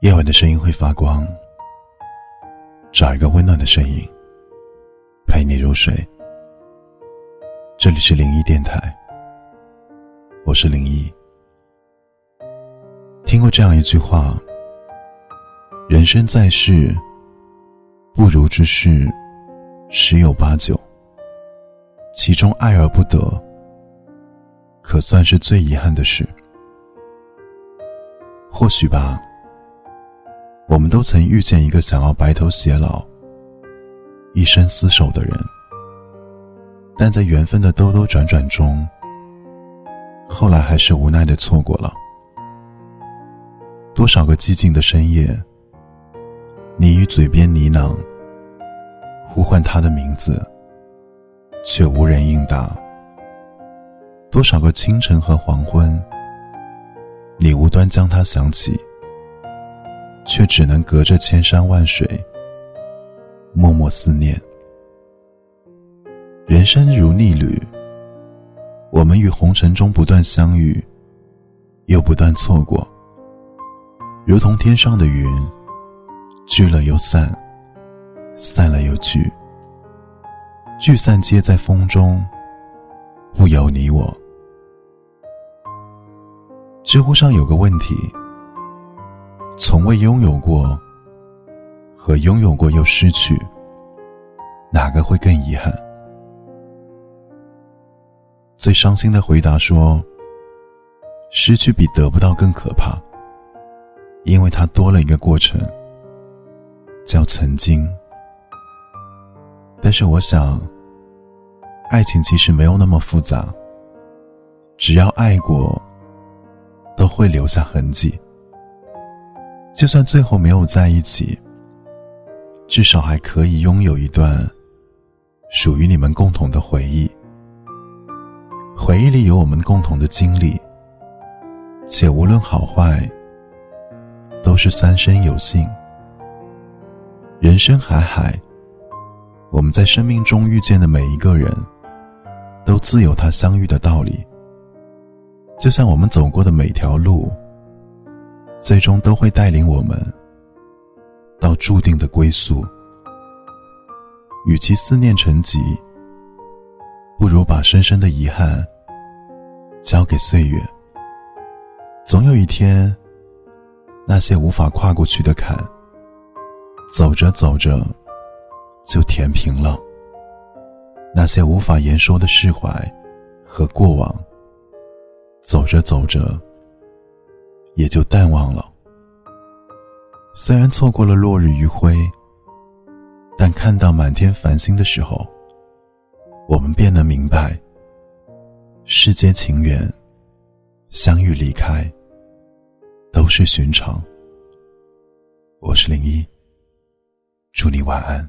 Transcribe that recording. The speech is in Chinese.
夜晚的声音会发光，找一个温暖的声音陪你入睡。这里是灵异电台，我是灵异。听过这样一句话：人生在世，不如之事十有八九，其中爱而不得，可算是最遗憾的事。或许吧。我们都曾遇见一个想要白头偕老、一生厮守的人，但在缘分的兜兜转转中，后来还是无奈的错过了。多少个寂静的深夜，你于嘴边呢喃，呼唤他的名字，却无人应答。多少个清晨和黄昏，你无端将他想起。却只能隔着千山万水，默默思念。人生如逆旅，我们与红尘中不断相遇，又不断错过，如同天上的云，聚了又散，散了又聚，聚散皆在风中，不由你我。知乎上有个问题。从未拥有过，和拥有过又失去，哪个会更遗憾？最伤心的回答说：“失去比得不到更可怕，因为它多了一个过程，叫曾经。”但是我想，爱情其实没有那么复杂，只要爱过，都会留下痕迹。就算最后没有在一起，至少还可以拥有一段属于你们共同的回忆。回忆里有我们共同的经历，且无论好坏，都是三生有幸。人生海海，我们在生命中遇见的每一个人，都自有他相遇的道理。就像我们走过的每条路。最终都会带领我们到注定的归宿。与其思念成疾，不如把深深的遗憾交给岁月。总有一天，那些无法跨过去的坎，走着走着就填平了；那些无法言说的释怀和过往，走着走着。也就淡忘了。虽然错过了落日余晖，但看到满天繁星的时候，我们便能明白，世间情缘，相遇离开，都是寻常。我是零一，祝你晚安。